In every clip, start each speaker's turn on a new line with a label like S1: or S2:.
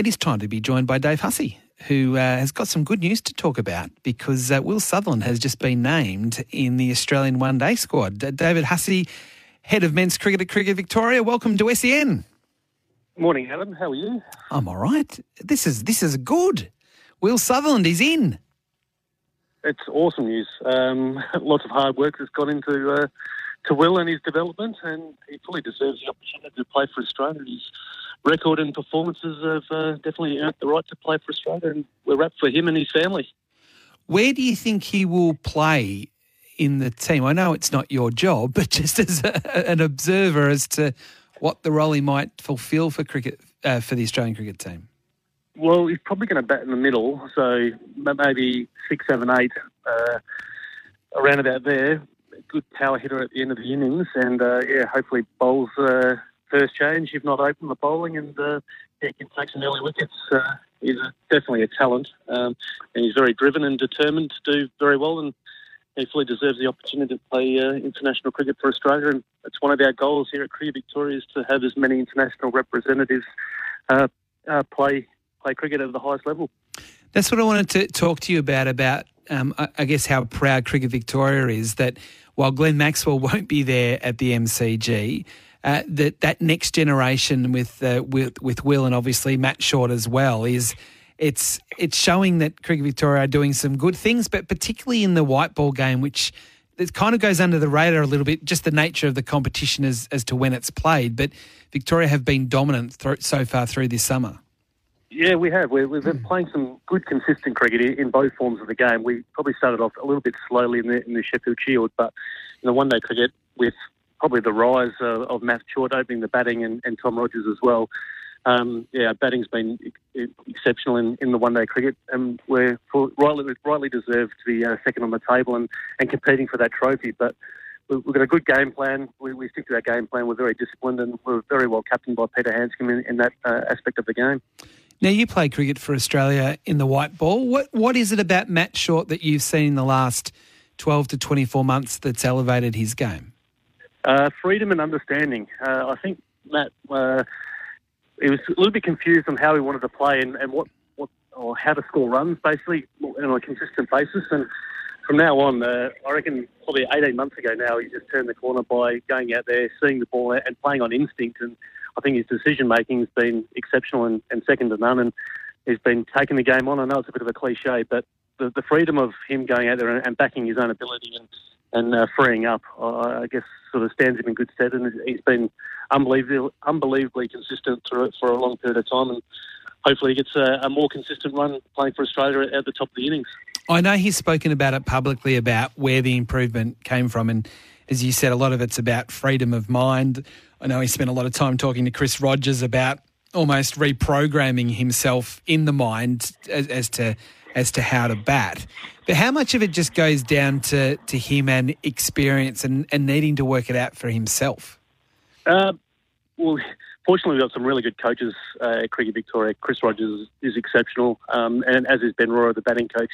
S1: It is time to be joined by Dave Hussey, who uh, has got some good news to talk about because uh, Will Sutherland has just been named in the Australian one day squad. Uh, David Hussey, head of men's cricket at Cricket Victoria, welcome to SEN.
S2: Morning, Adam. How are you?
S1: I'm all right. This is this is good. Will Sutherland is in.
S2: It's awesome news. Um, lots of hard work has gone into uh, to Will and his development, and he fully deserves the opportunity to play for Australia. His record and performances have uh, definitely earned the right to play for Australia, and we're rapt for him and his family.
S1: Where do you think he will play in the team? I know it's not your job, but just as a, an observer as to what the role he might fulfil for cricket uh, for the Australian cricket team.
S2: Well, he's probably going to bat in the middle, so maybe six, seven, eight, uh, around about there. Good power hitter at the end of the innings, and uh, yeah, hopefully bowls uh, first change, if not open the bowling, and uh, he can take some early wickets. Uh, he's a, definitely a talent, um, and he's very driven and determined to do very well, and he fully deserves the opportunity to play uh, international cricket for Australia. And it's one of our goals here at Cricket Victoria is to have as many international representatives uh, uh, play play cricket at the highest level.
S1: That's what I wanted to talk to you about. About um, I guess how proud Cricket Victoria is that while Glenn Maxwell won't be there at the MCG uh, that that next generation with uh, with with Will and obviously Matt Short as well is it's it's showing that Cricket Victoria are doing some good things, but particularly in the white ball game, which it kind of goes under the radar a little bit, just the nature of the competition as as to when it's played. But Victoria have been dominant th- so far through this summer.
S2: Yeah, we have. we have been playing some good, consistent cricket in both forms of the game. We probably started off a little bit slowly in the, in the Sheffield Shield, but in the one-day cricket with probably the rise of, of Matt Short opening the batting and, and Tom Rogers as well. Um, yeah, batting's been exceptional in, in the one-day cricket, and we're rightly rightly deserved to be uh, second on the table and, and competing for that trophy. But we've got a good game plan. We, we stick to our game plan. We're very disciplined, and we're very well captained by Peter Handscomb in, in that uh, aspect of the game.
S1: Now you play cricket for Australia in the white ball. What what is it about Matt Short that you've seen in the last twelve to twenty four months that's elevated his game?
S2: Uh, freedom and understanding. Uh, I think Matt, uh, he was a little bit confused on how he wanted to play and, and what, what or how to score runs, basically, on a consistent basis. And from now on, uh, I reckon probably 18 months ago now, he just turned the corner by going out there, seeing the ball and playing on instinct. And I think his decision making has been exceptional and, and second to none. And he's been taking the game on. I know it's a bit of a cliche, but the, the freedom of him going out there and, and backing his own ability and and uh, freeing up, I guess, sort of stands him in good stead. And he's been unbelievably, unbelievably consistent through it for a long period of time. And hopefully, he gets a, a, more consistent run playing for Australia at the top of the innings.
S1: I know he's spoken about it publicly about where the improvement came from. And as you said, a lot of it's about freedom of mind. I know he spent a lot of time talking to Chris Rogers about almost reprogramming himself in the mind as, as to as to how to bat. But how much of it just goes down to, to him and experience and, and needing to work it out for himself?
S2: Uh, well, fortunately, we've got some really good coaches uh, at Cricket Victoria. Chris Rogers is exceptional, um, and as is Ben Royer, the batting coach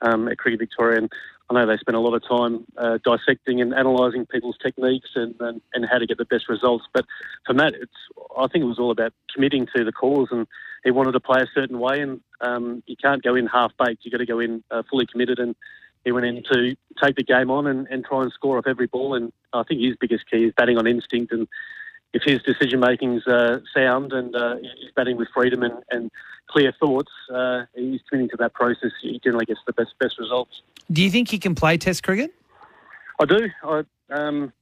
S2: um, at Cricket Victoria. And I know they spend a lot of time uh, dissecting and analysing people's techniques and, and, and, how to get the best results. But for Matt, it's I think it was all about committing to the cause, and he wanted to play a certain way, and um, you can't go in half baked. You've got to go in uh, fully committed, and he went in to take the game on and, and try and score off every ball. And I think his biggest key is batting on instinct and if his decision making's uh, sound and uh, he's batting with freedom and, and clear thoughts, uh, he's committing to that process. He generally gets the best best results.
S1: Do you think he can play Test cricket?
S2: I do. I, um,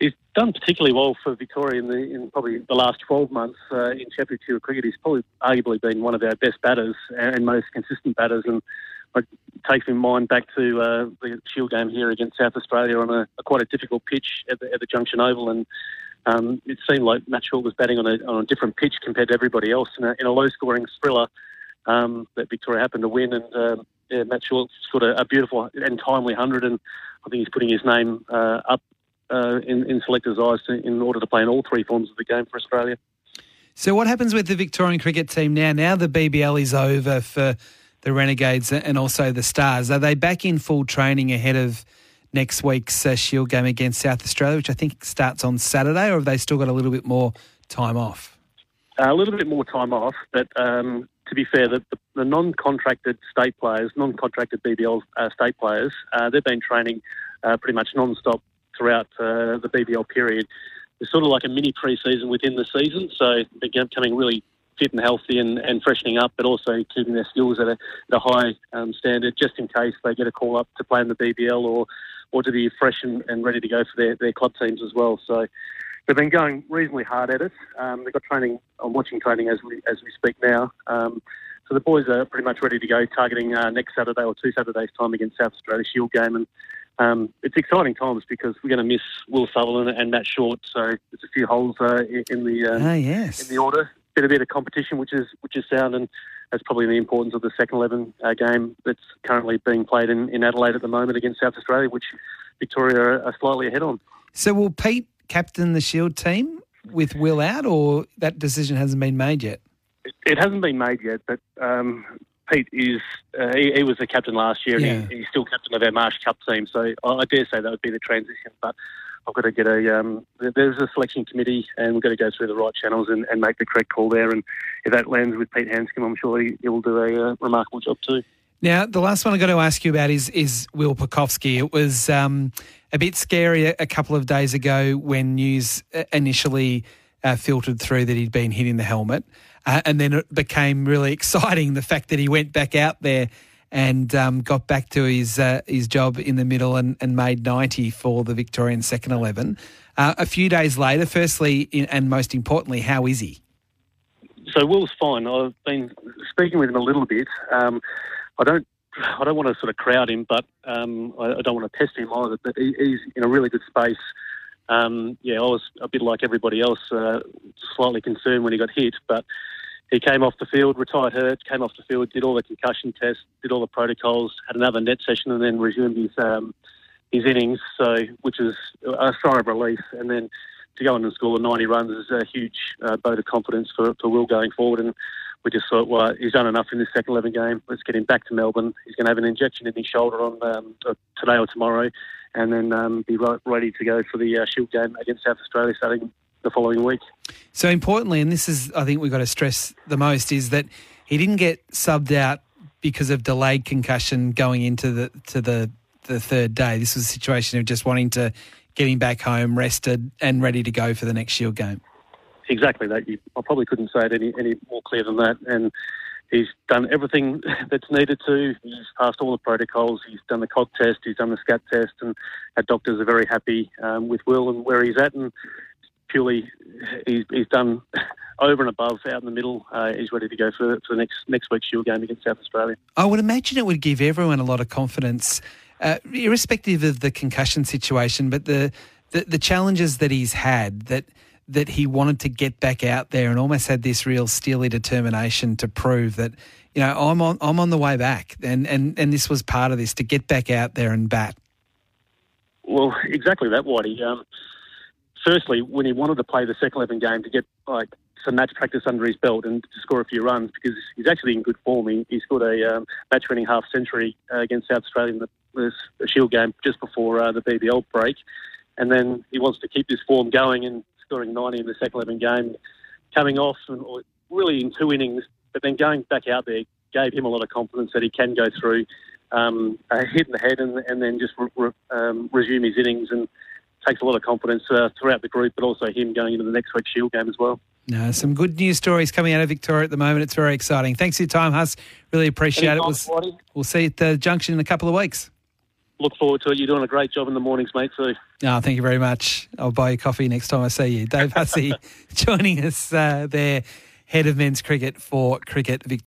S2: he's done particularly well for Victoria in, the, in probably the last 12 months uh, in Championship cricket. He's probably arguably been one of our best batters and most consistent batters. And it takes my mind back to uh, the Shield game here against South Australia on a, a quite a difficult pitch at the, at the Junction Oval. And um, it seemed like Short was batting on a, on a different pitch compared to everybody else in a, in a low scoring thriller um, that Victoria happened to win. And um, yeah, Short scored a, a, beautiful and timely 100. And I think he's putting his name uh, up uh, in, in selectors' eyes to, in order to play in all three forms of the game for Australia.
S1: So, what happens with the Victorian cricket team now? Now the BBL is over for the Renegades and also the Stars. Are they back in full training ahead of next week's uh, Shield game against South Australia, which I think starts on Saturday, or have they still got a little bit more time off?
S2: Uh, a little bit more time off, but um, to be fair, the, the, non-contracted state players, non-contracted BBL uh, state players, uh, they've been training uh, pretty much non-stop throughout uh, the BBL period. It's sort of like a mini pre-season within the season, so they're becoming really fit and healthy and, and freshening up, but also keeping their skills at a, at a high um, standard just in case they get a call up to play in the BBL or, or to be fresh and, and ready to go for their, their club teams as well. So they've been going reasonably hard at it. Um, they've got training, I'm watching training as we, as we speak now. Um, so the boys are pretty much ready to go, targeting uh, next Saturday or two Saturdays' time against South Australia Shield game. And um, it's exciting times because we're going to miss Will Sutherland and Matt Short. So there's a few holes uh, in the
S1: um, ah, yes.
S2: in the order bit a bit of competition, which is which is sound, and that's probably the importance of the second eleven uh, game that's currently being played in, in Adelaide at the moment against South Australia, which Victoria are, are slightly ahead on.
S1: So will Pete captain the Shield team with Will out, or that decision hasn't been made yet?
S2: It, it hasn't been made yet, but um, Pete is uh, he, he, was the captain last year, yeah. and he, he's still captain of our Marsh Cup team. So I, I dare say that would be the transition, but. I've got to get a. Um, there's a selection committee, and we've got to go through the right channels and, and make the correct call there. And if that lands with Pete Handscomb, I'm sure he, he will do a uh, remarkable job too.
S1: Now, the last one I've got to ask you about is is Will Pucovski. It was um, a bit scary a, a, couple of days ago when news uh, initially uh, filtered through that he'd been hitting the helmet. Uh, and then it became really exciting the fact that he went back out there and um, got back to his uh, his job in the middle and, and made 90 for the Victorian second 11. Uh, a few days later, firstly in, and most importantly, how is he?
S2: So Will's fine. I've been speaking with him a little bit. Um, I don't I don't want to sort of crowd him, but um, I, I, don't want to test him either. But he, he's in a really good space. Um, yeah, I was a bit like everybody else, uh, slightly concerned when he got hit, but he came off the field, retired hurt, came off the field, did all the concussion tests, did all the protocols, had another net session, and then resumed his um, his innings. So, which is a sigh of relief. And then to go on and score 90 runs is a huge uh, vote of confidence for, for Will going forward. And we just thought, well, he's done enough in this second 11 game. Let's get him back to Melbourne. He's going to have an injection in his shoulder on um, today or tomorrow, and then um, be ready to go for the uh, Shield game against South Australia starting the following week.
S1: So importantly, and this is I think we've got to stress the most is that he didn't get subbed out because of delayed concussion going into the to the the third day. This was a situation of just wanting to get him back home, rested, and ready to go for the next Shield game.
S2: Exactly that. I probably couldn't say it any any more clear than that. And he's done everything that's needed to. He's passed all the protocols. He's done the COG test. He's done the SCAT test, and our doctors are very happy um, with Will and where he's at. And purely he's, he's done over and above out in the middle. Uh, he's ready to go for, for the next next week's Shield game against South Australia.
S1: I would imagine it would give everyone a lot of confidence, uh, irrespective of the concussion situation, but the, the the challenges that he's had that that he wanted to get back out there and almost had this real steely determination to prove that you know I'm on I'm on the way back and and and this was part of this to get back out there and bat.
S2: Well, exactly that, Whitey. Um, firstly, when he wanted to play the second 11 game to get like some match practice under his belt and to score a few runs because he's actually in good form. He, he scored a um, match-winning half century uh, against South Australia in the, the Shield game just before uh, the BBL break, and then he wants to keep this form going and scoring 90 in the second 11 game, coming off and really in two innings, but then going back out there gave him a lot of confidence that he can go through um, a hit in the head and, and then just re- re- um, resume his innings and takes a lot of confidence uh, throughout the group, but also him going into the next week's Shield game as well.
S1: No, some good news stories coming out of Victoria at the moment. It's very exciting. Thanks for your time, Huss. Really appreciate
S2: Anytime,
S1: it. We'll, we'll see you at the junction in a couple of weeks.
S2: Look forward to it. You're doing a great job in the mornings, mate, too.
S1: Oh, thank you very much. I'll buy you coffee next time I see you. Dave Hussey joining us uh, there, head of men's cricket for Cricket Victoria.